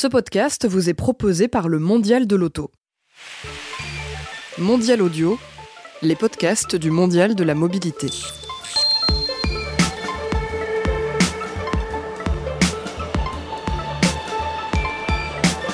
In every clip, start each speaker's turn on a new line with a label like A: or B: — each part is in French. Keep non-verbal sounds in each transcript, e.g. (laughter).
A: Ce podcast vous est proposé par le Mondial de l'Auto. Mondial Audio, les podcasts du Mondial de la mobilité.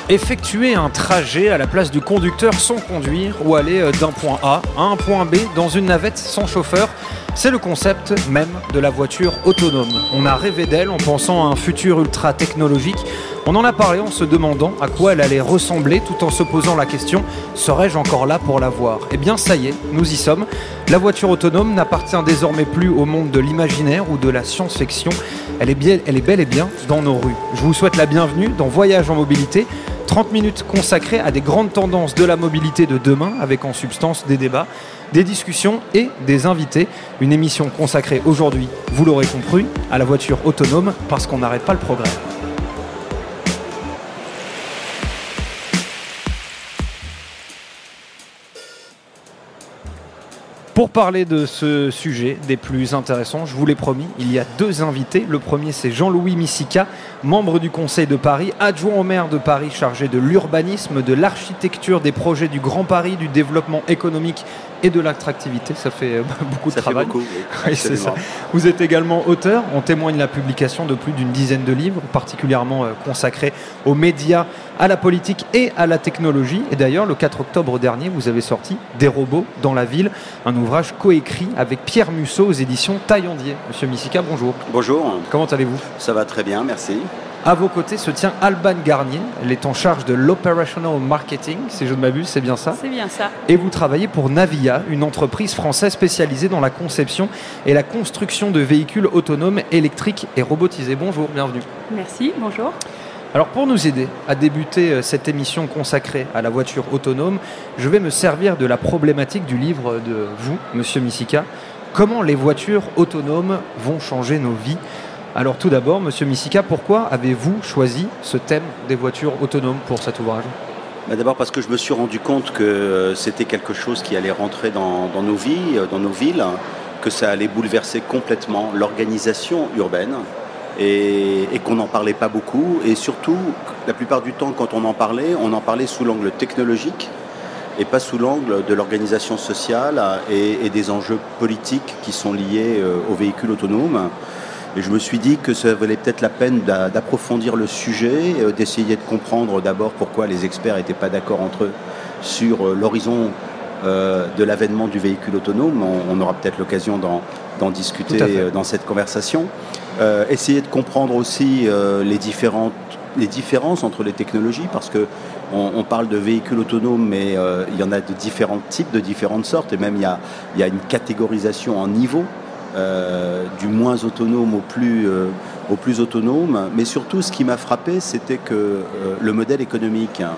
B: Effectuer un trajet à la place du conducteur sans conduire ou aller euh, d'un point A à un point B dans une navette sans chauffeur, c'est le concept même de la voiture autonome. On a rêvé d'elle en pensant à un futur ultra technologique. On en a parlé en se demandant à quoi elle allait ressembler tout en se posant la question serais-je encore là pour la voir? Eh bien ça y est, nous y sommes. La voiture autonome n'appartient désormais plus au monde de l'imaginaire ou de la science-fiction. Elle est, bien, elle est bel et bien dans nos rues. Je vous souhaite la bienvenue dans Voyage en mobilité. 30 minutes consacrées à des grandes tendances de la mobilité de demain, avec en substance des débats, des discussions et des invités. Une émission consacrée aujourd'hui, vous l'aurez compris, à la voiture autonome, parce qu'on n'arrête pas le progrès. Pour parler de ce sujet des plus intéressants, je vous l'ai promis, il y a deux invités. Le premier, c'est Jean-Louis Missica, membre du Conseil de Paris, adjoint au maire de Paris chargé de l'urbanisme, de l'architecture, des projets du Grand Paris, du développement économique et de l'attractivité. Ça fait euh, (laughs) beaucoup de
C: Ça fait
B: travail.
C: beaucoup, oui, (laughs)
B: ça. Vous êtes également auteur. On témoigne la publication de plus d'une dizaine de livres, particulièrement euh, consacrés aux médias, à la politique et à la technologie. Et d'ailleurs, le 4 octobre dernier, vous avez sorti Des robots dans la ville, un ouvrage coécrit avec Pierre Musso aux éditions Taillandier. Monsieur Missica, bonjour.
C: Bonjour,
B: Comment allez-vous?
C: Ça va très bien, merci.
B: À vos côtés se tient Alban Garnier. Elle est en charge de l'operational marketing, si je ne m'abuse, c'est bien ça
D: C'est bien ça.
B: et vous travaillez pour Navia, une entreprise française spécialisée dans la conception et la construction de véhicules autonomes, électriques et robotisés. Bonjour, bienvenue.
D: Merci, bonjour.
B: Alors pour nous aider à débuter euh, cette émission consacrée à la voiture autonome, je vais me servir de la problématique du livre de vous, Monsieur Missica. Comment les voitures autonomes vont changer nos vies? Alors tout d'abord, Monsieur Missica, pourquoi avez-vous choisi ce thème des voitures autonomes pour cet ouvrage?
C: Bah, D'abord parce que je me suis rendu compte que euh, c'était quelque chose qui allait rentrer dans, nos vies, euh, dans nos villes, que ça allait bouleverser complètement l'organisation urbaine et, qu'on n'en parlait pas beaucoup. Et surtout, la plupart du temps, quand on en parlait, on en parlait sous l'angle technologique et pas sous l'angle de l'organisation sociale et, et des enjeux politiques qui sont liés euh, aux véhicules autonomes. Et je me suis dit que ça valait peut-être la peine d'a- d'approfondir le sujet, euh, d'essayer de comprendre d'abord pourquoi les experts n'étaient pas d'accord entre eux sur euh, l'horizon euh, de l'avènement du véhicule autonome. On, aura peut-être l'occasion d'en discuter dans cette conversation. Euh, essayer de comprendre aussi euh, les, différentes, les différences entre les technologies, parce que on, on parle de véhicules autonomes, mais euh, il y en a de différents types, de différentes sortes, et même il y a, il y a une catégorisation en niveau, euh, du moins autonome au plus, euh, au plus autonome. Mais surtout, ce qui m'a frappé, c'était que euh, le modèle économique hein,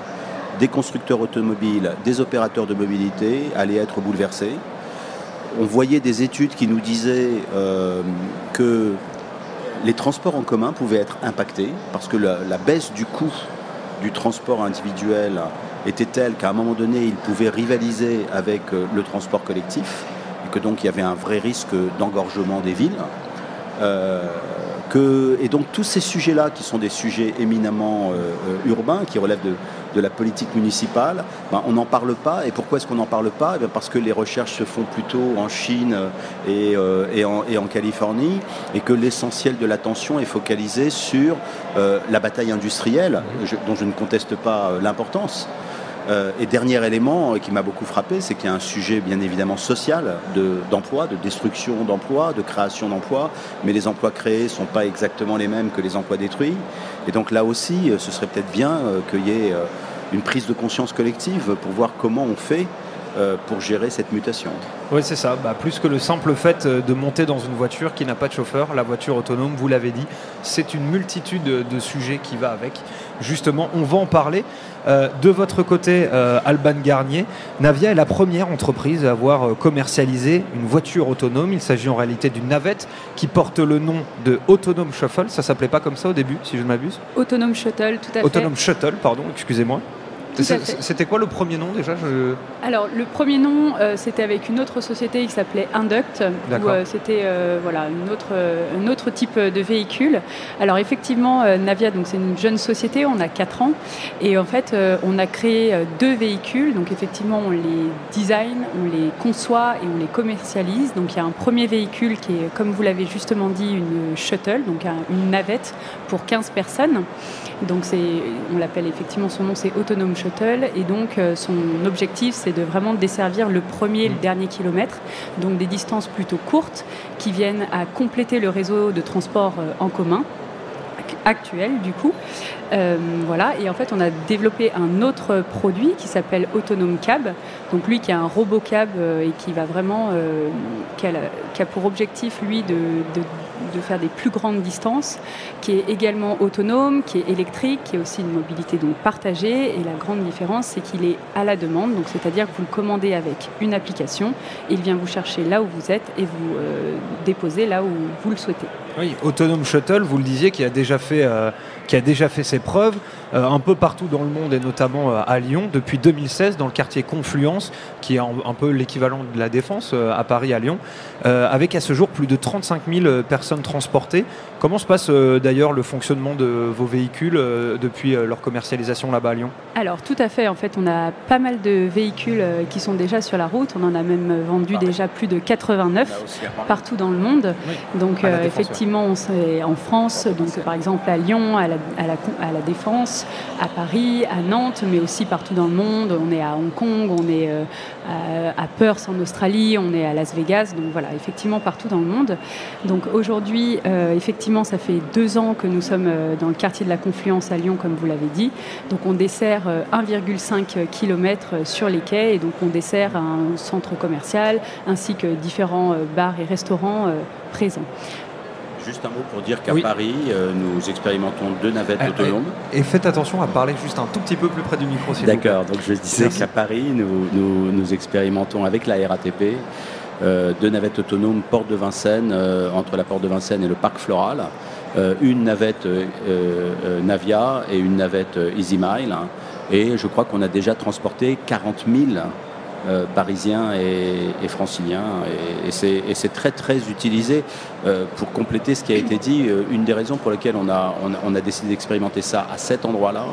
C: des constructeurs automobiles, des opérateurs de mobilité allait être bouleversé. On voyait des études qui nous disaient que les transports en commun pouvaient être impactés parce que la, la baisse du coût du transport individuel était telle qu'à un moment donné, il pouvait rivaliser avec le transport collectif que donc il y avait un vrai risque d'engorgement des villes. Euh, que, et donc tous ces sujets-là, qui sont des sujets éminemment euh, urbains, qui relèvent de, de la politique municipale, ben, on n'en parle pas. Et pourquoi est-ce qu'on n'en parle pas? Eh Parce que les recherches se font plutôt en Chine euh, et, et, en, Californie, et que l'essentiel de l'attention est focalisé sur la bataille industrielle, dont je ne conteste pas l'importance. Euh, et dernier élément euh, qui m'a beaucoup frappé, c'est qu'il y a un sujet bien évidemment social de- d'emploi, de, destruction d'emplois, de création d'emplois, mais les emplois créés ne sont pas exactement les mêmes que les emplois détruits. Et donc là aussi, euh, ce serait peut-être bien qu'il y ait une prise de conscience collective pour voir comment on fait euh, pour gérer cette mutation.
B: Oui, c'est ça. Bah, plus que le simple fait euh, de monter dans une voiture qui n'a pas de chauffeur, la voiture autonome, vous l'avez dit, c'est une multitude de sujets qui va avec. Justement, on va en parler. Euh, de votre côté, euh, Alban Garnier, Navia est la première entreprise à avoir commercialisé une voiture autonome. Il s'agit en réalité d'une navette qui porte le nom de Autonome Shuffle. Ça s'appelait pas comme ça au début, si je ne m'abuse.
D: Autonome Shuttle, tout à
B: Autonome Shuttle, pardon, excusez-moi. C'était quoi le premier nom déjà
D: Alors le premier nom, c'était avec une autre société qui s'appelait Induct, où c'était voilà une autre, un autre type de véhicule. Alors effectivement, Navia, donc c'est une jeune société, on a 4 ans, et en fait, on a créé deux véhicules. Donc effectivement, on les design, on les conçoit et on les commercialise. Donc il y a un premier véhicule qui est, comme vous l'avez justement dit, une shuttle, donc une navette pour 15 personnes. Donc on l'appelle effectivement, son nom c'est Autonome Shuttle et donc euh, son objectif c'est de vraiment desservir le premier et le dernier kilomètre, donc des distances plutôt courtes qui viennent à compléter le réseau de transport euh, en commun actuel du coup. Euh, voilà, et en fait on a développé un autre produit qui s'appelle Autonome Cab, donc lui qui a un robot cab et qui va vraiment, qui, a, pour objectif lui de de faire des plus grandes distances, qui est également autonome, qui est électrique, qui est aussi une mobilité donc partagée. Et la grande différence, c'est qu'il est à la demande, donc c'est-à-dire que vous le commandez avec une application, il vient vous chercher là où vous êtes et vous euh, déposer là où vous le souhaitez.
B: Oui, Autonome Shuttle, vous le disiez, qui a déjà fait, euh, ses preuves un peu partout dans le monde et notamment à Lyon. Depuis 2016 dans le quartier Confluence, qui est un, peu l'équivalent de la Défense à Paris, à Lyon, avec à ce jour plus de 35 000 personnes transportées. Comment se passe euh, d'ailleurs le fonctionnement de vos véhicules euh, depuis euh, leur commercialisation là-bas à Lyon?
D: Alors tout à fait, en fait on a pas mal de véhicules qui sont déjà sur la route, on en a même vendu déjà plus de 89 partout dans le monde. Donc effectivement on est en France, donc par exemple à Lyon, à la, à, la, à la, Défense, à Paris, à Nantes, mais aussi partout dans le monde. On est à Hong Kong, on est à Perth en Australie, on est à Las Vegas, donc voilà, effectivement partout dans le monde. Donc aujourd'hui, effectivement, ça fait deux ans que nous sommes euh, dans le quartier de la Confluence à Lyon, comme vous l'avez dit. Donc, on dessert 1,5 euh, km euh, sur les quais et donc on dessert un centre commercial ainsi que différents bars et restaurants présents.
C: Juste un mot pour dire qu'à Paris, nous expérimentons deux navettes autonomes.
B: Et, faites attention à parler juste un tout petit peu plus près du micro, s'il
C: D'accord, donc je disais qu'à Paris, nous, nous, nous, expérimentons avec la RATP euh, deux navettes autonomes Porte de Vincennes, euh, entre la Porte de Vincennes et le Parc Floral, euh, une navette Navia et une navette EasyMile. Et je crois qu'on a déjà transporté 40 000 euh, parisiens et, franciliens. Et, c'est très très utilisé euh, pour compléter ce qui a été dit. Euh, une des raisons pour lesquelles on a, décidé d'expérimenter ça à cet endroit-là,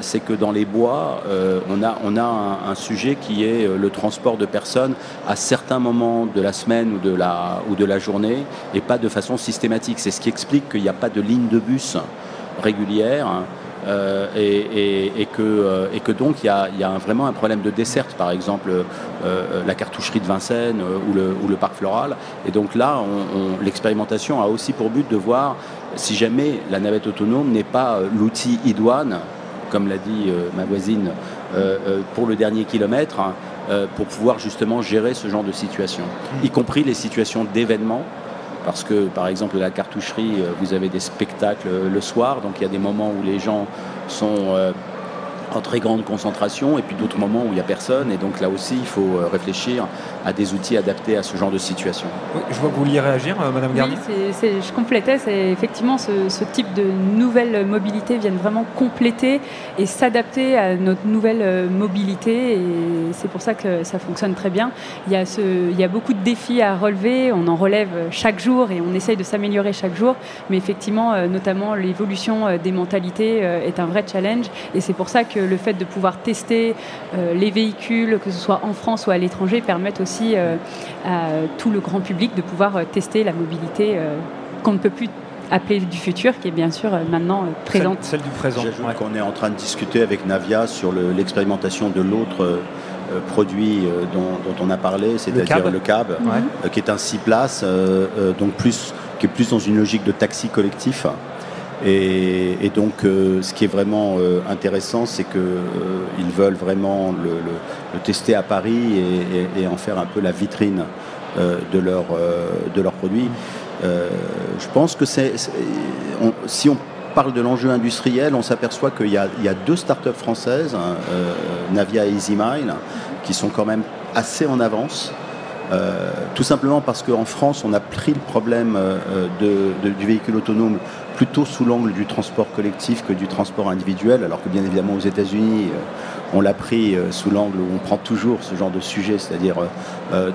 C: c'est que dans les bois, on a, on a un, sujet qui est le transport de personnes à certains moments de la semaine ou de la, ou de la journée et pas de façon systématique. C'est ce qui explique qu'il n'y a pas de ligne de bus régulière. Euh, et, que, euh, et, que, donc il y a, vraiment un problème de desserte, par exemple euh, la cartoucherie de Vincennes ou le, ou, le, parc floral. Et donc là, l'expérimentation a aussi pour but de voir si jamais la navette autonome n'est pas l'outil idoine, comme l'a dit ma voisine, pour le dernier kilomètre, hein, pour pouvoir justement gérer ce genre de situation, y compris les situations d'événements parce que par exemple la cartoucherie, euh, vous avez des spectacles euh, le soir, donc il y a des moments où les gens sont euh, en très grande concentration et puis d'autres moments où il n'y a personne. Et donc là aussi, il faut euh, réfléchir à des outils adaptés à ce genre de situation.
B: je vois que vous vouliez réagir, euh, Madame Garnier.
D: Oui, je complétais, c'est effectivement ce, type de nouvelles mobilités viennent vraiment compléter et s'adapter à notre nouvelle euh, mobilité. Et c'est pour ça que ça fonctionne très bien. Il y, a ce, il y a beaucoup de défis à relever, on en relève chaque jour et on essaye de s'améliorer chaque jour. Mais effectivement, notamment l'évolution des mentalités est un vrai challenge. Et c'est pour ça que le fait de pouvoir tester euh, les véhicules, que ce soit en France ou à l'étranger, permettent aussi euh, à tout le grand public de pouvoir euh, tester la mobilité qu'on ne peut plus appeler du futur, qui est bien sûr maintenant présente.
B: Celle, du présent.
C: J'ajoute qu'on est en train de discuter avec Navia sur l'expérimentation de l'autre produit dont, on a parlé, c'est-à-dire le cab, qui est un 6 places, donc plus, qui est plus dans une logique de taxi collectif. Et, donc, euh, ce qui est vraiment euh, intéressant, c'est qu'ils euh, veulent vraiment le, tester à Paris et, en faire un peu la vitrine de leur de leurs produits. je pense que si on parle de l'enjeu industriel, on s'aperçoit qu'il y, a deux startups françaises, hein, Navia et EasyMile, qui sont quand même assez en avance tout simplement parce qu'en France, on a pris le problème du véhicule autonome plutôt sous l'angle du transport collectif que du transport individuel, alors que bien évidemment aux États-Unis, on l'a pris sous l'angle où on prend toujours ce genre de sujet, c'est-à-dire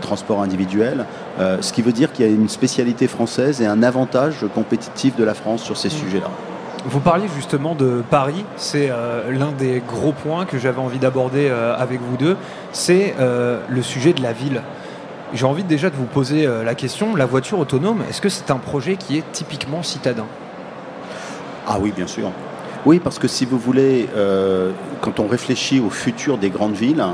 C: transport individuel, ce qui veut dire qu'il y a une spécialité française et un avantage compétitif de la France sur ces mmh. sujets-là.
B: Vous parliez justement de Paris, c'est euh, l'un des gros points que j'avais envie d'aborder euh, avec vous deux, c'est euh, le sujet de la ville. J'ai envie déjà de vous poser la question, la voiture autonome, est-ce que c'est un projet qui est typiquement citadin?
C: Ah oui, bien sûr. Oui, parce que si vous voulez, quand on réfléchit au futur des grandes villes,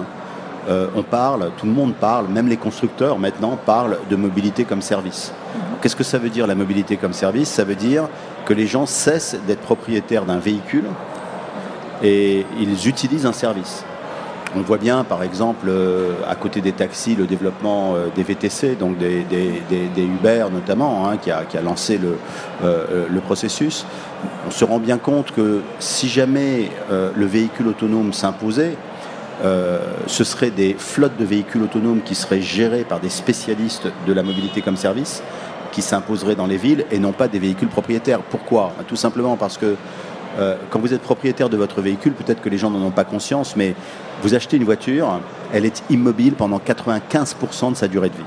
C: on parle, tout le monde parle, même les constructeurs maintenant parlent de mobilité comme service. Mhm. Qu'est-ce que ça veut dire la mobilité comme service? Ça veut dire que les gens cessent d'être propriétaires d'un véhicule et ils utilisent un service. On voit bien, par exemple, euh, à côté des taxis, le développement euh, des VTC, donc des, Uber notamment, hein, qui, a, lancé euh, le, processus. On se rend bien compte que si jamais le véhicule autonome s'imposait, ce seraient des flottes de véhicules autonomes qui seraient gérées par des spécialistes de la mobilité comme service qui s'imposeraient dans les villes et non pas des véhicules propriétaires. Pourquoi? Tout simplement parce que euh, quand vous êtes propriétaire de votre véhicule, peut-être que les gens n'en ont pas conscience, mais vous achetez une voiture, elle est immobile pendant 95% de sa durée de vie.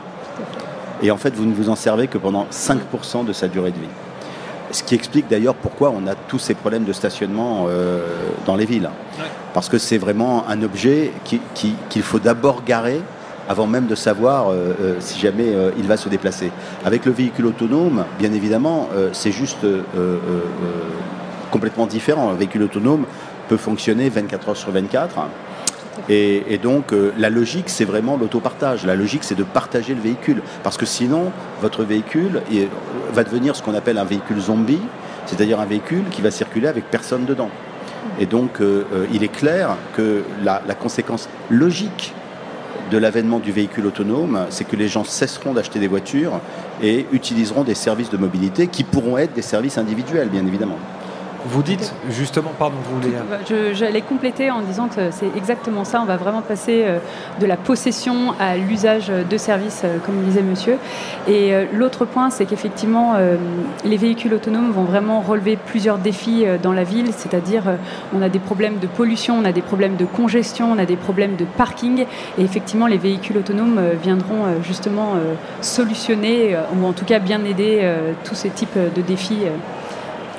C: Et en fait, vous ne vous en servez que pendant 5% de sa durée de vie. Ce qui explique d'ailleurs pourquoi on a tous ces problèmes de stationnement euh, dans les villes. Parce que c'est vraiment un objet qu'il faut d'abord garer avant même de savoir euh, euh, si jamais euh, il va se déplacer. Avec le véhicule autonome, bien évidemment, c'est juste complètement différent. Un véhicule autonome peut fonctionner 24 heures sur 24. Et, donc la logique, c'est vraiment l'autopartage. La logique, c'est de partager le véhicule. Parce que sinon, votre véhicule va devenir ce qu'on appelle un véhicule zombie, c'est-à-dire un véhicule qui va circuler avec personne dedans. Et donc, il est clair que la conséquence logique de l'avènement du véhicule autonome, c'est que les gens cesseront d'acheter des voitures et utiliseront des services de mobilité qui pourront être des services individuels, bien évidemment.
B: Vous dites justement, pardon, vous voulez.
D: Euh, j'allais compléter en disant que c'est exactement ça. On va vraiment passer euh, de la possession à l'usage de services, euh, comme disait monsieur. Et l'autre point, c'est qu'effectivement, les véhicules autonomes vont vraiment relever plusieurs défis dans la ville. C'est-à-dire, on a des problèmes de pollution, on a des problèmes de congestion, on a des problèmes de parking. Et effectivement, les véhicules autonomes viendront justement solutionner, ou en tout cas bien aider tous ces types de défis.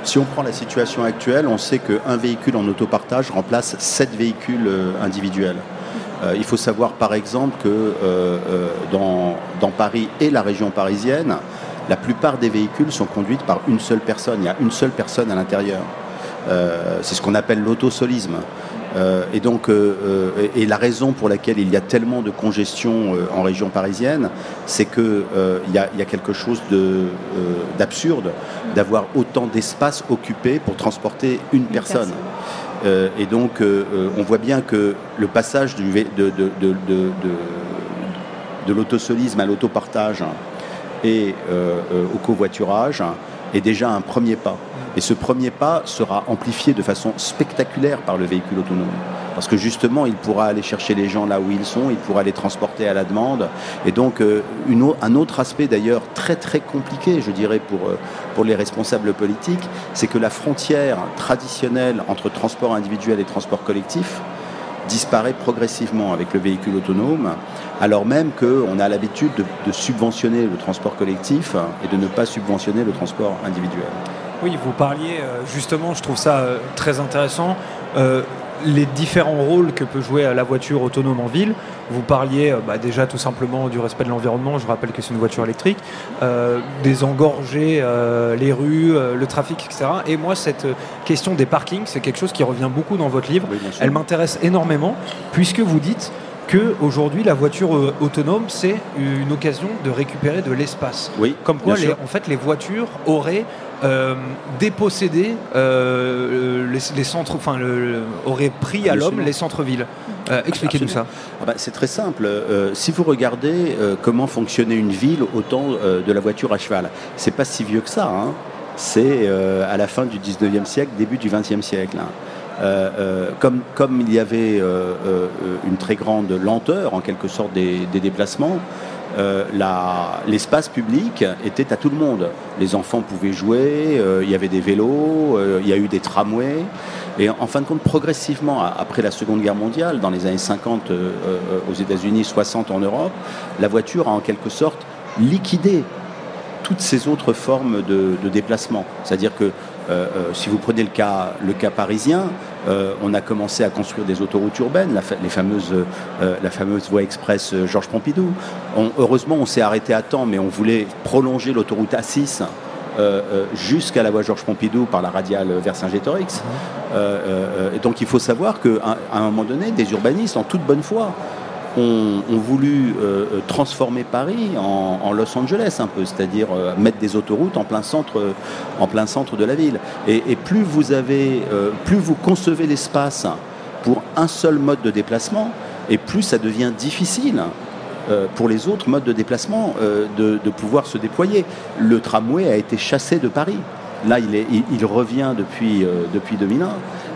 C: Si on prend la situation actuelle, on sait qu'un véhicule en autopartage remplace sept véhicules euh, individuels. Euh, il faut savoir par exemple que euh, dans, dans, Paris et la région parisienne, la plupart des véhicules sont conduits par une seule personne. Il y a une seule personne à l'intérieur. C'est ce qu'on appelle l'autosolisme. Euh, et donc, euh, euh, et la raison pour laquelle il y a tellement de congestion en région parisienne, c'est qu'il y, y, a quelque chose d'absurde d'avoir autant d'espace occupé pour transporter une, personne. et donc, on voit bien que le passage du, de, de, de, de l'autosolisme à l'autopartage et au covoiturage est déjà un premier pas. Et ce premier pas sera amplifié de façon spectaculaire par le véhicule autonome. Parce que justement, il pourra aller chercher les gens là où ils sont, il pourra les transporter à la demande. Et donc, euh, un autre aspect d'ailleurs très très compliqué, je dirais, pour, euh, pour les responsables politiques, c'est que la frontière traditionnelle entre transport individuel et transport collectif disparaît progressivement avec le véhicule autonome, alors même qu'on a l'habitude de subventionner le transport collectif et de ne pas subventionner le transport individuel.
B: Oui, vous parliez euh, justement, je trouve ça euh, très intéressant, euh, les différents rôles que peut jouer la voiture autonome en ville. Vous parliez bah, déjà tout simplement du respect de l'environnement, je rappelle que c'est une voiture électrique, des engorger les rues, le trafic, etc. Et moi, cette question des parkings, c'est quelque chose qui revient beaucoup dans votre livre. Elle m'intéresse énormément, puisque vous dites que aujourd'hui la voiture autonome c'est une occasion de récupérer de l'espace.
C: Oui.
B: Comme quoi, en fait, les voitures auraient euh, déposséder euh, les, centres, enfin, aurait pris à l'homme les centres-villes. Euh, expliquez-nous ça.
C: Ah bah, c'est très simple. si vous regardez comment fonctionnait une ville au temps de la voiture à cheval, c'est pas si vieux que ça. Hein. C'est à la fin du 19e siècle, début du 20e siècle. Hein. Comme, comme il y avait une très grande lenteur en quelque sorte des, déplacements, euh, l'espace public était à tout le monde. Les enfants pouvaient jouer, euh, il y avait des vélos, euh, il y a eu des tramways. Et en fin de compte, progressivement, après la Seconde Guerre mondiale, dans les années 50 aux États-Unis, 60 en Europe, la voiture a en quelque sorte liquidé toutes ces autres formes de, de déplacement. C'est-à-dire que si vous prenez le cas parisien, euh, on a commencé à construire des autoroutes urbaines, la, euh, la fameuse voie express euh, Georges Pompidou. heureusement, on s'est arrêté à temps, mais on voulait prolonger l'autoroute A6 jusqu'à la voie Georges Pompidou par la radiale vers Saint-Gétorix. et donc il faut savoir qu'à un moment donné, des urbanistes, en toute bonne foi, ont, voulu euh, euh, transformer Paris en, Los Angeles un peu, c'est-à-dire euh, mettre des autoroutes en plein centre, en plein centre de la ville. Et, plus vous avez, plus vous concevez l'espace pour un seul mode de déplacement, et plus ça devient difficile pour les autres modes de déplacement de, pouvoir se déployer. Le tramway a été chassé de Paris. Là, il, revient depuis, depuis 2001.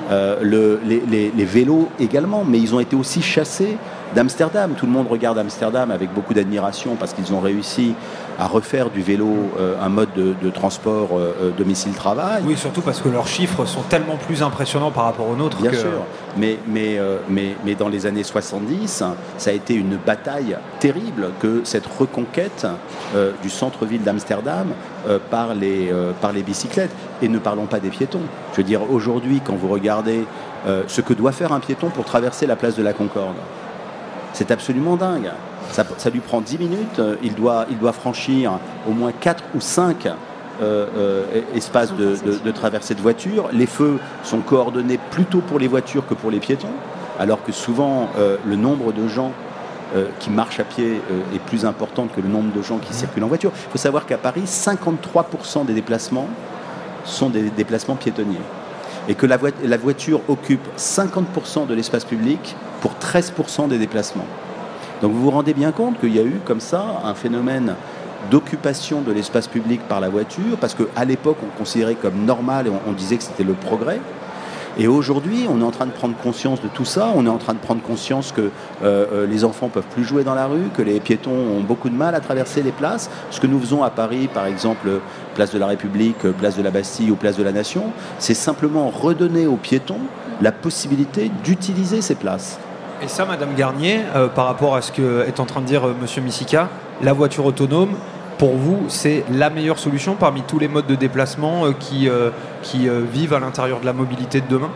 C: Le, les, les, vélos également, mais ils ont été aussi chassés d'Amsterdam. Tout le monde regarde Amsterdam avec beaucoup d'admiration parce qu'ils ont réussi à refaire du vélo euh, un mode de, transport euh, euh, domicile-travail.
B: Oui, surtout parce que leurs chiffres sont tellement plus impressionnants par rapport aux nôtres.
C: Bien sûr, mais, mais, mais, mais dans les années 70, ça a été une bataille terrible que cette reconquête du centre-ville d'Amsterdam par, les, par les bicyclettes. Et ne parlons pas des piétons. Je veux dire, aujourd'hui, quand vous regardez ce que doit faire un piéton pour traverser la place de la Concorde, c'est absolument dingue. Ça, lui prend 10 minutes, euh, il doit, il doit franchir au moins 4 ou 5 euh, euh, espaces de, traversée de voitures. Les feux sont coordonnés plutôt pour les voitures que pour les piétons, alors que souvent le nombre de gens qui marchent à pied est plus important que le nombre de gens qui circulent en voiture. Il faut savoir qu'à Paris, 53% des déplacements sont des déplacements piétonniers et que la, voiture occupe 50% de l'espace public pour 13% des déplacements. Donc vous vous rendez bien compte qu'il y a eu comme ça un phénomène d'occupation de l'espace public par la voiture, parce qu'à l'époque on considérait comme normal et on disait que c'était le progrès. Et aujourd'hui, on est en train de prendre conscience de tout ça. On est en train de prendre conscience que euh, euh, les enfants peuvent plus jouer dans la rue, que les piétons ont beaucoup de mal à traverser les places. Ce que nous faisons à Paris, par exemple, place de la République, place de la Bastille ou place de la Nation, c'est simplement redonner aux piétons la possibilité d'utiliser ces places.
B: Et ça, Madame Garnier, euh, par rapport à ce que est en train de dire Monsieur Missika, la voiture autonome, pour vous, c'est la meilleure solution parmi tous les modes de déplacement euh, qui, euh, qui euh, vivent à l'intérieur de la mobilité de demain?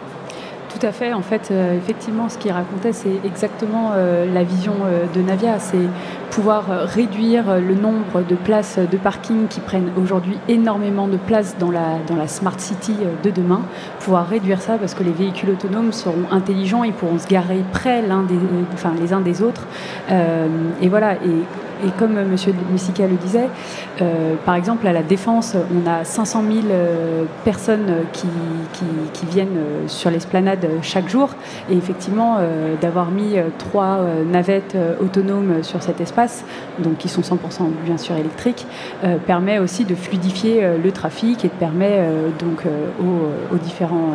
D: Tout à fait. En fait, effectivement, ce qu'il racontait, c'est exactement la vision de Navia. C'est pouvoir réduire le nombre de places de parking qui prennent aujourd'hui énormément de place dans la, dans la Smart City de demain. Pouvoir réduire ça parce que les véhicules autonomes seront intelligents, ils pourront se garer près des, enfin, les uns des autres. et voilà. Et et comme M. Messika le disait, euh, par exemple, à la Défense, on a 500 000 euh, personnes qui, viennent euh, sur l'esplanade chaque jour. Et effectivement, d'avoir mis trois navettes autonomes sur cet espace, donc qui sont 100% bien sûr électriques, permet aussi de fluidifier le trafic et permet donc aux, différents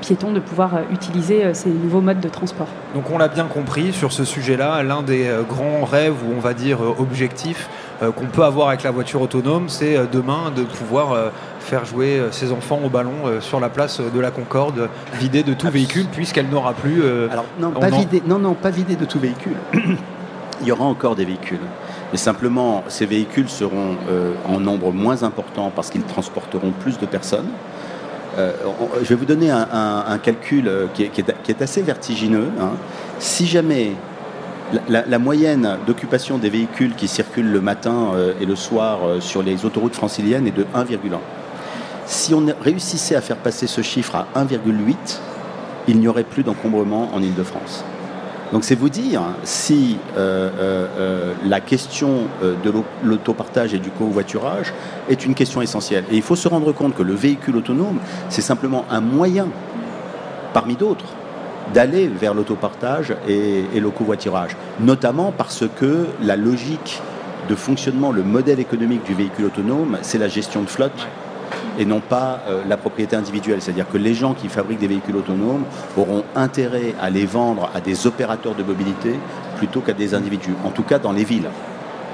D: piétons de pouvoir euh, utiliser euh, ces nouveaux modes de transport.
B: Donc on l'a bien compris sur ce sujet-là, l'un des euh, grands rêves ou on va dire objectifs qu'on peut avoir avec la voiture autonome, c'est demain de pouvoir faire jouer ses enfants au ballon sur la place de la Concorde, vidée de tout véhicule, puisqu'elle n'aura plus.
C: Alors, non, pas vidée, non, non, pas vidée de tout véhicule. Il y aura encore des véhicules. Mais simplement, ces véhicules seront en nombre moins important parce qu'ils transporteront plus de personnes. Euh, je vais vous donner un, calcul euh, qui est, assez vertigineux. Hein. Si jamais la, moyenne d'occupation des véhicules qui circulent le matin euh, et le soir sur les autoroutes franciliennes est de 1,1. Si on réussissait à faire passer ce chiffre à 1,8, il n'y aurait plus d'encombrement en Ile-de-France. Donc c'est vous dire si euh, euh, euh, la question de l'autopartage et du covoiturage est une question essentielle. Et il faut se rendre compte que le véhicule autonome, c'est simplement un moyen, parmi d'autres, d'aller vers l'autopartage et, le covoiturage. Notamment parce que la logique de fonctionnement, le modèle économique du véhicule autonome, c'est la gestion de flotte et non pas euh, la propriété individuelle. C'est-à-dire que les gens qui fabriquent des véhicules autonomes auront intérêt à les vendre à des opérateurs de mobilité plutôt qu'à des individus, en tout cas dans les villes.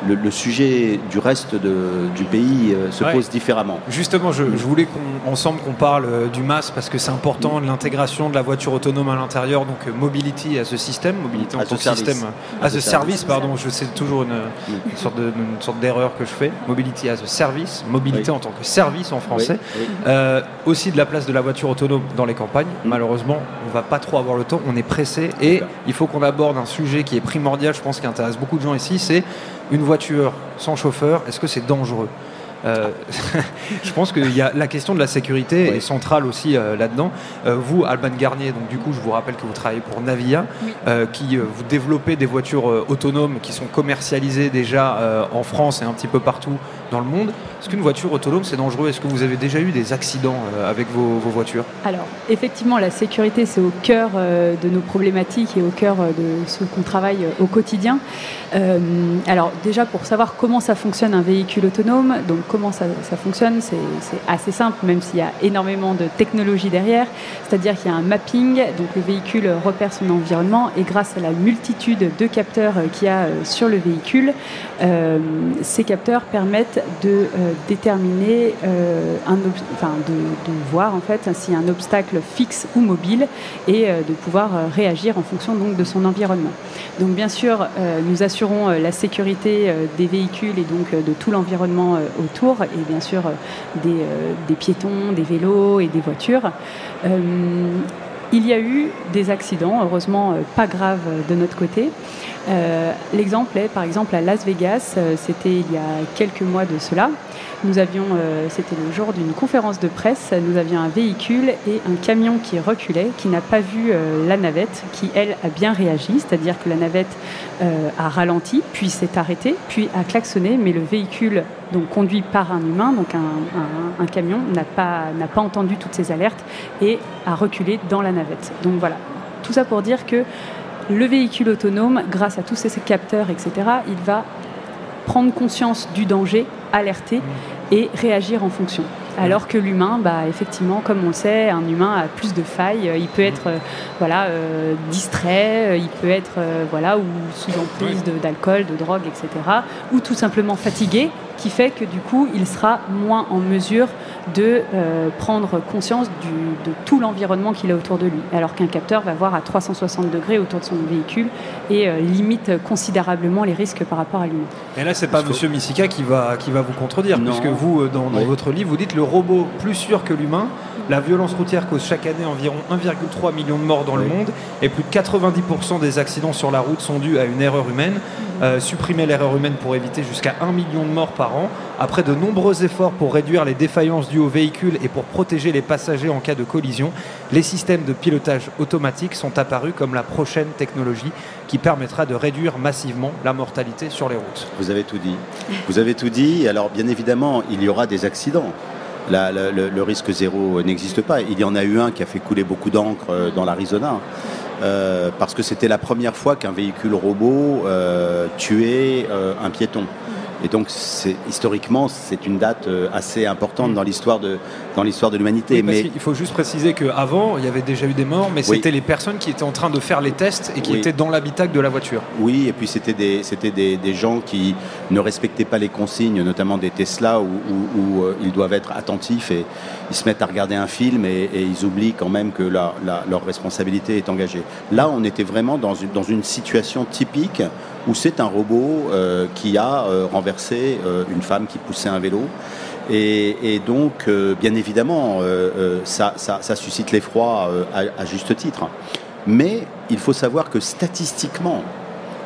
C: Le, sujet du reste du pays euh, se pose différemment.
B: Justement, je, voulais qu'on, ensemble qu'on parle euh, du MAS parce que c'est important, de l'intégration de la voiture autonome à l'intérieur, donc euh, mobility à ce système, mobilité en tant que système, à ce service, pardon, je sais toujours une, sorte, de, sorte d'erreur que je fais, mobility as a service, mobilité en tant que service en français, aussi de la place de la voiture autonome dans les campagnes. Mm. Malheureusement, on va pas trop avoir le temps, on est pressé et il faut qu'on aborde un sujet qui est primordial, je pense, qui intéresse beaucoup de gens ici, c'est une voiture sans chauffeur, est-ce que c'est dangereux euh, (laughs) je pense que y a, la question de la sécurité est centrale aussi euh, là-dedans. Euh, vous, Alban Garnier, donc du coup, je vous rappelle que vous travaillez pour Navia, qui vous développez des voitures autonomes qui sont commercialisées déjà en France et un petit peu partout dans le monde. Est-ce qu'une voiture autonome, c'est dangereux? Est-ce que vous avez déjà eu des accidents avec vos, voitures?
D: Alors, effectivement, la sécurité, c'est au cœur de nos problématiques et au cœur de ce qu'on travaille au quotidien. alors, déjà, pour savoir comment ça fonctionne un véhicule autonome, donc comment ça, fonctionne, c'est assez simple, même s'il y a énormément de technologie derrière. C'est-à-dire qu'il y a un mapping, donc le véhicule repère son environnement et grâce à la multitude de capteurs qu'il y a euh, sur le véhicule, euh, ces capteurs permettent de euh, déterminer, un, enfin de, voir en fait a un obstacle fixe ou mobile et de pouvoir réagir en fonction donc de son environnement. Donc bien sûr, nous assurons la sécurité des véhicules et donc de tout l'environnement autour et bien sûr euh, euh, des, piétons, des vélos et des voitures. Euh, il y a eu des accidents, heureusement pas graves de notre côté. L'exemple est par exemple à Las Vegas, c'était il y a quelques mois de cela. Nous avions, euh, c'était le jour d'une conférence de presse, nous avions un véhicule et un camion qui reculait, qui n'a pas vu euh, la navette, qui elle a bien réagi, c'est-à-dire que la navette euh, a ralenti, puis s'est arrêtée, puis a klaxonné, mais le véhicule, donc conduit par un humain, donc un, camion, n'a pas, n'a pas entendu toutes ces alertes et a reculé dans la navette. Donc voilà, tout ça pour dire que le véhicule autonome, grâce à tous ces capteurs, etc., il va prendre conscience du danger, alerter et réagir en fonction. Alors que l'humain, bah, effectivement, comme on le sait, un humain a plus de failles. Il peut être euh, voilà, euh, distrait, euh, il peut être voilà, ou sous emprise d'alcool, de, drogue, etc. Ou tout simplement fatigué, qui fait que du coup, il sera moins en mesure de prendre conscience de tout l'environnement qu'il a autour de lui. Alors qu'un capteur va voir à 360 degrés autour de son véhicule et limite considérablement les risques par rapport à l'humain.
B: Et là, c'est pas Monsieur Missika qui va, qui va vous contredire, puisque vous, dans, votre livre, vous dites le robot plus sûr que l'humain. La violence routière cause chaque année environ 1,3 million de morts dans le monde et plus de 90% des accidents sur la route sont dus à une erreur humaine. Euh, supprimer l'erreur humaine pour éviter jusqu'à 1 million de morts par an. Après de nombreux efforts pour réduire les défaillances dues aux véhicules et pour protéger les passagers en cas de collision, les systèmes de pilotage automatique sont apparus comme la prochaine technologie qui permettra de réduire massivement la mortalité sur les routes.
C: Vous avez tout dit. Vous avez tout dit. Alors bien évidemment, il y aura des accidents le, risque zéro n'existe pas. Il y en a eu un qui a fait couler beaucoup d'encre euh, dans l'Arizona. Euh, parce que c'était la première fois qu'un véhicule robot euh, tuait un piéton. Et donc, historiquement, c'est une date euh, assez importante dans l'histoire de, dans l'histoire de l'humanité.
B: mais il faut juste préciser qu'avant, il y avait déjà eu des morts, mais c'était les personnes qui étaient en train de faire les tests et qui étaient dans l'habitacle de la voiture.
C: Oui, et puis c'était des, c'était des, des, gens qui ne respectaient pas les consignes, notamment des Tesla, où, où, euh, ils doivent être attentifs et ils se mettent à regarder un film et, ils oublient quand même que la, leur responsabilité est engagée. Là, on était vraiment dans une, dans une situation typique où c'est un robot euh, qui a euh, renversé euh, une femme qui poussait un vélo. Et, donc, bien évidemment, ça, suscite l'effroi à, juste titre. Mais il faut savoir que statistiquement,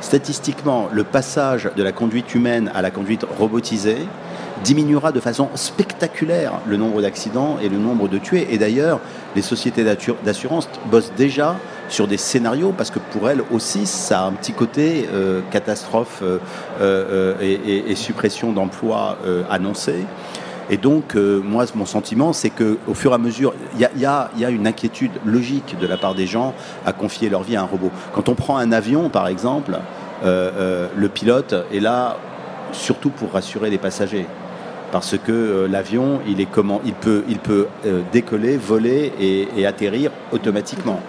C: statistiquement, le passage de la conduite humaine à la conduite robotisée diminuera de façon spectaculaire le nombre d'accidents et le nombre de tués. Et d'ailleurs, les sociétés d'assurance bossent déjà sur des scénarios parce que pour elles aussi, ça a un petit côté euh, catastrophe euh, euh, et, suppression d'emplois annoncés. Et donc, moi, mon sentiment, c'est qu'au fur et à mesure, il y, y a, une inquiétude logique de la part des gens à confier leur vie à un robot. Quand on prend un avion, par exemple, le pilote est là surtout pour rassurer les passagers. Parce que l'avion, il est comment Il peut, il peut décoller, voler et, atterrir automatiquement.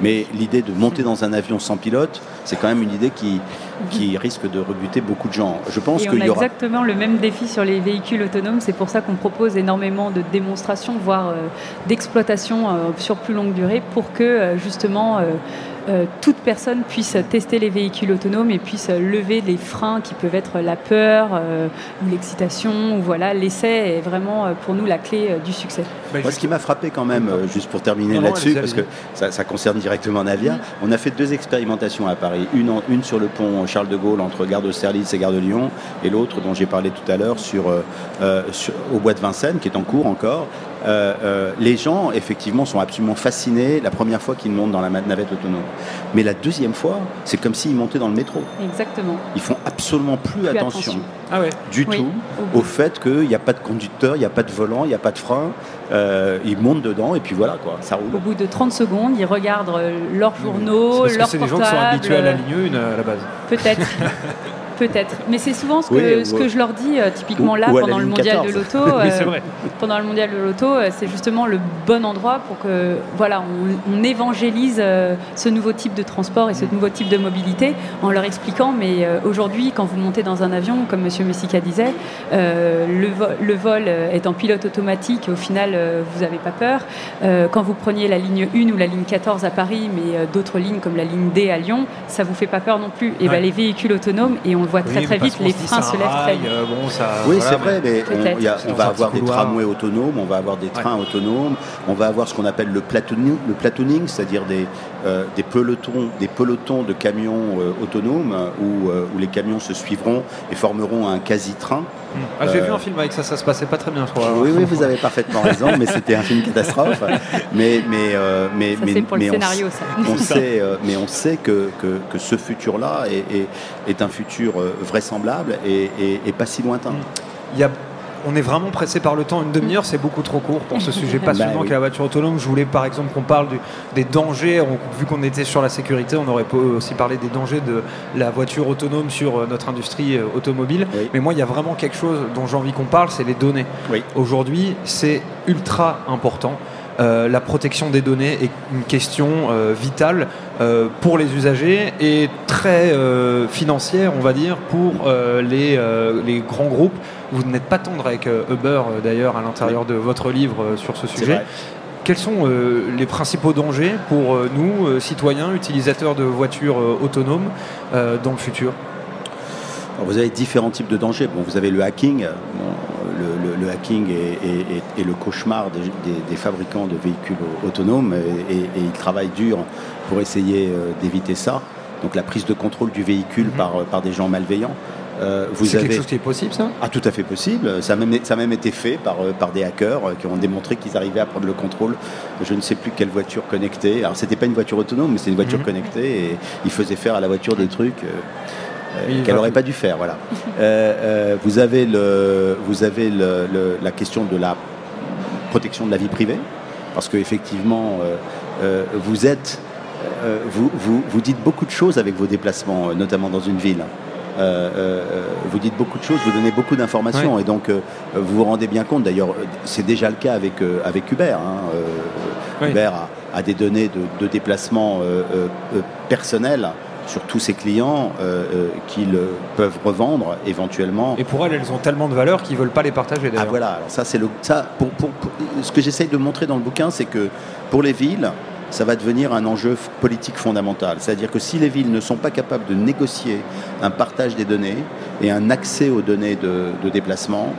C: Mais l'idée de monter dans un avion sans pilote, c'est quand même une idée qui, qui risque de rebuter beaucoup de gens.
D: Je pense qu'il y aura exactement le même défi sur les véhicules autonomes. C'est pour ça qu'on propose énormément de démonstrations, voire d'exploitation sur plus longue durée, pour que justement euh, toute personne puisse tester les véhicules autonomes et puisse lever les freins qui peuvent être la peur euh, ou l'excitation. Ou voilà, l'essai est vraiment euh, pour nous la clé du succès.
C: Moi, ce qui m'a frappé quand même, juste pour terminer là-dessus, parce que ça, concerne directement Navia, on a fait deux expérimentations à Paris. Une, une sur le pont Charles de Gaulle entre Gare d'Austerlitz et Gare de Lyon, et l'autre dont j'ai parlé tout à l'heure sur, sur, au Bois de Vincennes, qui est en cours encore. Euh, euh, les gens, effectivement, sont absolument fascinés la première fois qu'ils montent dans la navette autonome. Mais la deuxième fois, c'est comme s'ils montaient dans le métro.
D: Exactement.
C: Ils font absolument plus, attention, Ah ouais. du tout au, fait qu'il n'y a pas de conducteur, il n'y a pas de volant, il n'y a pas de frein. Euh, ils montent dedans et puis voilà, quoi, ça roule.
D: Au bout de 30 secondes, ils regardent leurs journaux, leurs portables.
B: C'est des gens qui sont habitués à la ligne 1 à la base.
D: Peut-être. (laughs) Peut-être, mais c'est souvent ce que, ce que je leur dis euh, typiquement là (laughs) pendant le mondial de l'auto.
B: Euh,
D: pendant le mondial de l'auto, euh, c'est justement le bon endroit pour que voilà, on, évangélise ce nouveau type de transport et ce nouveau type de mobilité en leur expliquant. Mais aujourd'hui, quand vous montez dans un avion, comme Monsieur Messica disait, le, le, vol est en pilote automatique. Au final, vous n'avez pas peur. quand vous preniez la ligne 1 ou la ligne 14 à Paris, mais d'autres lignes comme la ligne D à Lyon, ça vous fait pas peur non plus. Et ben, les véhicules autonomes et on on voit très très vite, les freins se lèvent très vite. Euh,
C: oui, c'est vrai, mais on, va avoir des tramways autonomes, on va avoir des trains autonomes, on va avoir ce qu'on appelle le platooning, le platooning c'est-à-dire des, des, pelotons, des pelotons de camions euh, autonomes où, où, les camions se suivront et formeront un quasi-train.
B: Hmm. Ah, j'ai vu un film avec ça, ça se passait pas très bien, je crois.
C: Oui, oui, vous avez parfaitement raison, mais c'était un film catastrophe. Mais, mais,
D: mais, mais, pour le scénario,
C: ça. On sait, mais on sait que, que, que ce futur-là est, est, est, un futur euh, vraisemblable et, pas si lointain.
B: Il y a on est vraiment pressé par le temps. Une demi-heure, c'est beaucoup trop court pour ce sujet (laughs) passionnant bah, qu'est la voiture autonome. Je voulais par exemple qu'on parle des dangers. vu qu'on était sur la sécurité, on aurait aussi parlé des dangers de la voiture autonome sur euh, notre industrie euh, automobile. Mais moi, il y a vraiment quelque chose dont j'ai envie qu'on parle, c'est les données. Aujourd'hui, c'est ultra important. Euh, la protection des données est une question euh, vitale euh, pour les usagers et très financière, on va dire, pour les, les, grands groupes. Vous n'êtes pas tendre avec Uber, d'ailleurs, à l'intérieur de votre livre sur ce sujet. Quels sont les principaux dangers pour nous, citoyens, utilisateurs de voitures autonomes, dans le futur?
C: Vous avez différents types de dangers. Bon, vous avez le hacking le, hacking est, le cauchemar des, fabricants de véhicules autonomes et, ils travaillent dur pour essayer euh, d'éviter ça. Donc la prise de contrôle du véhicule mhm. par, par des gens malveillants.
B: Euh, c'est quelque chose qui est possible, ça?
C: Ah, tout à fait possible. Ça a même, ça a même été fait par, euh, par des hackers qui ont démontré qu'ils arrivaient à prendre le contrôle. Je ne sais plus quelle voiture connectée. Alors, c'était pas une voiture autonome, mais c'est une voiture mhm. connectée et ils faisaient faire à la voiture des trucs. Euh, qu'elle n'aurait pas dû faire. Voilà. Euh, euh, vous avez, le, vous avez le, la question de la protection de la vie privée, parce qu'effectivement, vous êtes, vous, vous, vous, dites beaucoup de choses avec vos déplacements, notamment dans une ville. vous dites beaucoup de choses, vous donnez beaucoup d'informations et donc vous vous rendez bien compte. D'ailleurs, c'est déjà le cas avec avec Uber. Hein, Uber a, des données de, de déplacement personnels sur tous ces clients euh, euh, qu'ils peuvent revendre éventuellement.
B: Et pour elles, elles ont tellement de valeur qu'ils ne veulent pas les partager.
C: Ah voilà, alors ça c'est le ça pour, pour, ce que j'essaye de montrer dans le bouquin, c'est que pour les villes, ça va devenir un enjeu politique fondamental. C'est-à-dire que si les villes ne sont pas capables de négocier un partage des données et un accès aux données de, de déplacement,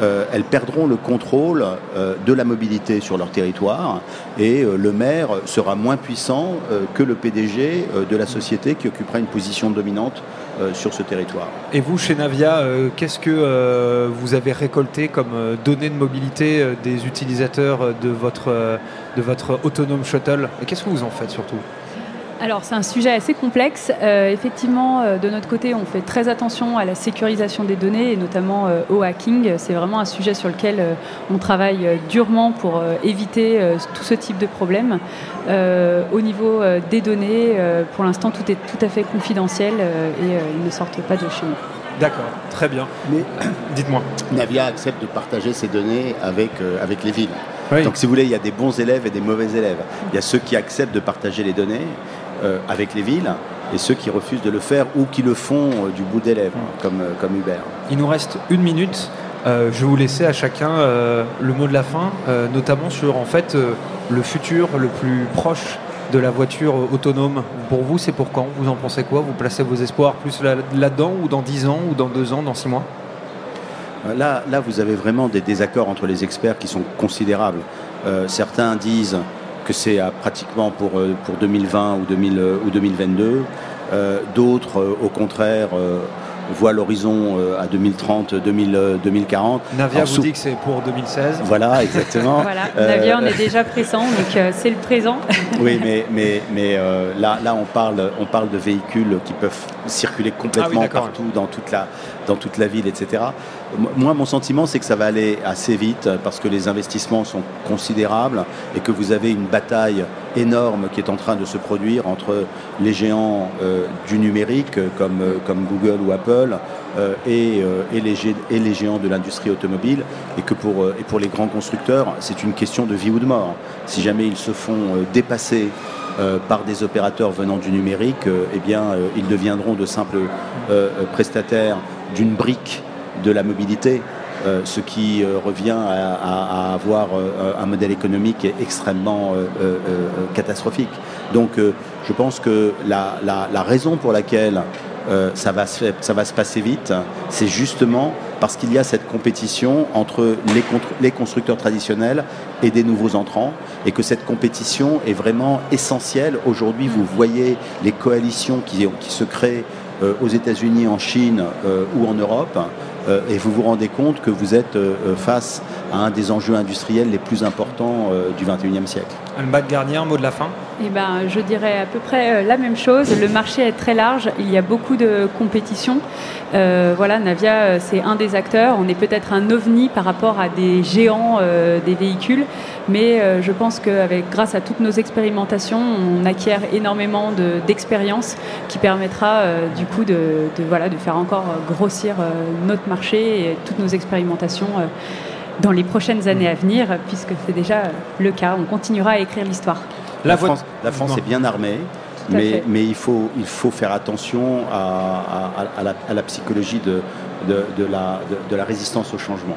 C: euh, elles perdront le contrôle euh, de la mobilité sur leur territoire et euh, le maire sera moins puissant que le PDG de la société qui occupera une position dominante sur ce territoire.
B: Et vous, chez Navia, qu'est-ce que vous avez récolté comme données de mobilité des utilisateurs de votre, de votre autonome shuttle? Et qu'est-ce que vous en faites surtout?
D: Alors c'est un sujet assez complexe. Euh, effectivement, euh, de notre côté, on fait très attention à la sécurisation des données et notamment euh, au hacking. C'est vraiment un sujet sur lequel on travaille durement pour éviter tout ce type de problème. au niveau des données, pour l'instant, tout est tout à fait confidentiel et ils ne sortent pas de chez nous.
B: D'accord, très bien. Mais (coughs) dites-moi.
C: Navia accepte de partager ses données avec, euh, avec les villes. Donc si vous voulez, il y a des bons élèves et des mauvais élèves. Il y a ceux qui acceptent de partager les données avec les villes et ceux qui refusent de le faire ou qui le font euh, du bout des lèvres, comme, comme Uber.
B: Il nous reste une minute. je vais vous laisser à chacun le mot de la fin, notamment sur en fait le futur le plus proche de la voiture autonome. Pour vous, c'est pour quand? Vous en pensez quoi? Vous placez vos espoirs plus là-dedans ou dans 10 ans ou dans 2 ans, dans 6 mois?
C: Euh, là, là, vous avez vraiment des désaccords entre les experts qui sont considérables. Euh, certains disent que c'est pratiquement pour, euh, pour 2020 ou, 2000, ou 2022. D'autres, au contraire, voit l'horizon euh, à 2030, 2040.
B: Euh, Navia vous dit que c'est pour 2016.
C: Voilà, exactement. (laughs)
D: voilà, Navia, on est déjà pressant, donc euh, c'est le présent. (laughs)
C: oui, mais, mais, mais là, là on, parle, on parle de véhicules qui peuvent circuler complètement ah partout, dans toute, la, dans toute la ville, etc. Moi, mon sentiment, c'est que ça va aller assez vite parce que les investissements sont considérables et que vous avez une bataille énorme qui est en train de se produire entre les géants du numérique comme, comme Google ou Apple euh, euh, et, les, géants de l'industrie automobile, et que euh, pour les grands constructeurs, c'est une question de vie ou de mort. Si jamais ils se font dépasser par des opérateurs venant du numérique, eh bien, ils deviendront de simples prestataires d'une brique de la mobilité. ce qui revient à, avoir un modèle économique extrêmement catastrophique. Donc je pense que la raison pour laquelle euh, ça, va se, passer vite, c'est justement parce qu'il y a cette compétition entre les, constructeurs traditionnels et des nouveaux entrants, et que cette compétition est vraiment essentielle. Aujourd'hui, vous voyez les coalitions qui, se créent euh, aux États-Unis, en Chine euh, ou en Europe, et vous vous rendez compte que vous êtes face à un des enjeux industriels les plus importants du XXIe siècle.
B: Albat Garnier, un mot de la fin
D: eh ben, Je dirais à peu près euh, la même chose. Le marché est très large, il y a beaucoup de compétition. Euh, voilà, Navia, euh, c'est un des acteurs. On est peut-être un ovni par rapport à des géants des véhicules, mais je pense que grâce à toutes nos expérimentations, on acquiert énormément d'expérience qui permettra du coup de, voilà, de faire encore grossir notre marché et toutes nos expérimentations dans les prochaines années à venir, puisque c'est déjà le cas. On continuera à écrire l'histoire.
C: La, France, la France est bien armée. Mais, mais, il, faut, il faut faire attention à, à, la, psychologie de, de, de, la, de, la, résistance au changement.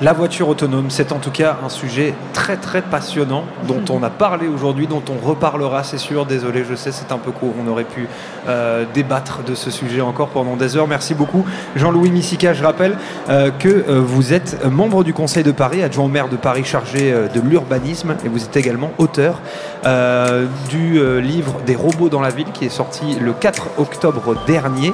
B: La voiture autonome, c'est en tout cas un sujet très très passionnant dont on a parlé aujourd'hui, dont on reparlera, c'est sûr. Désolé, je sais, c'est un peu court. On aurait pu euh, débattre de ce sujet encore pendant des heures. Merci beaucoup, Jean-Louis Missica. Je rappelle euh, que euh, vous êtes membre du Conseil de Paris, adjoint au maire de Paris chargé de l'urbanisme, et vous êtes également auteur du livre Des robots dans la ville qui est sorti le 4 octobre dernier.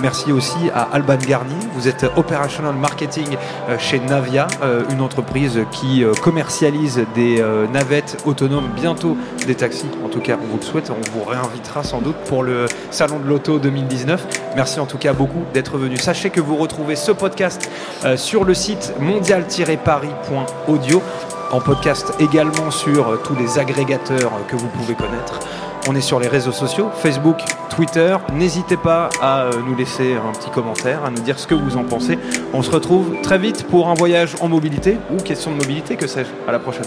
B: merci aussi à Alban Garnier. Vous êtes operational marketing chez Nav euh, une entreprise qui euh, commercialise des euh, navettes autonomes, bientôt des taxis. En tout cas, on vous le souhaite. On vous réinvitera sans doute pour le Salon de l'Auto 2019. Merci en tout cas beaucoup d'être venu. Sachez que vous retrouvez ce podcast sur le site mondial-paris.audio en podcast également sur tous les agrégateurs que vous pouvez connaître. On est sur les réseaux sociaux, Facebook, Twitter. N'hésitez pas à euh, nous laisser un petit commentaire, à nous dire ce que vous en pensez. On se retrouve très vite pour un voyage en mobilité ou question de mobilité, que sais-je. À la prochaine.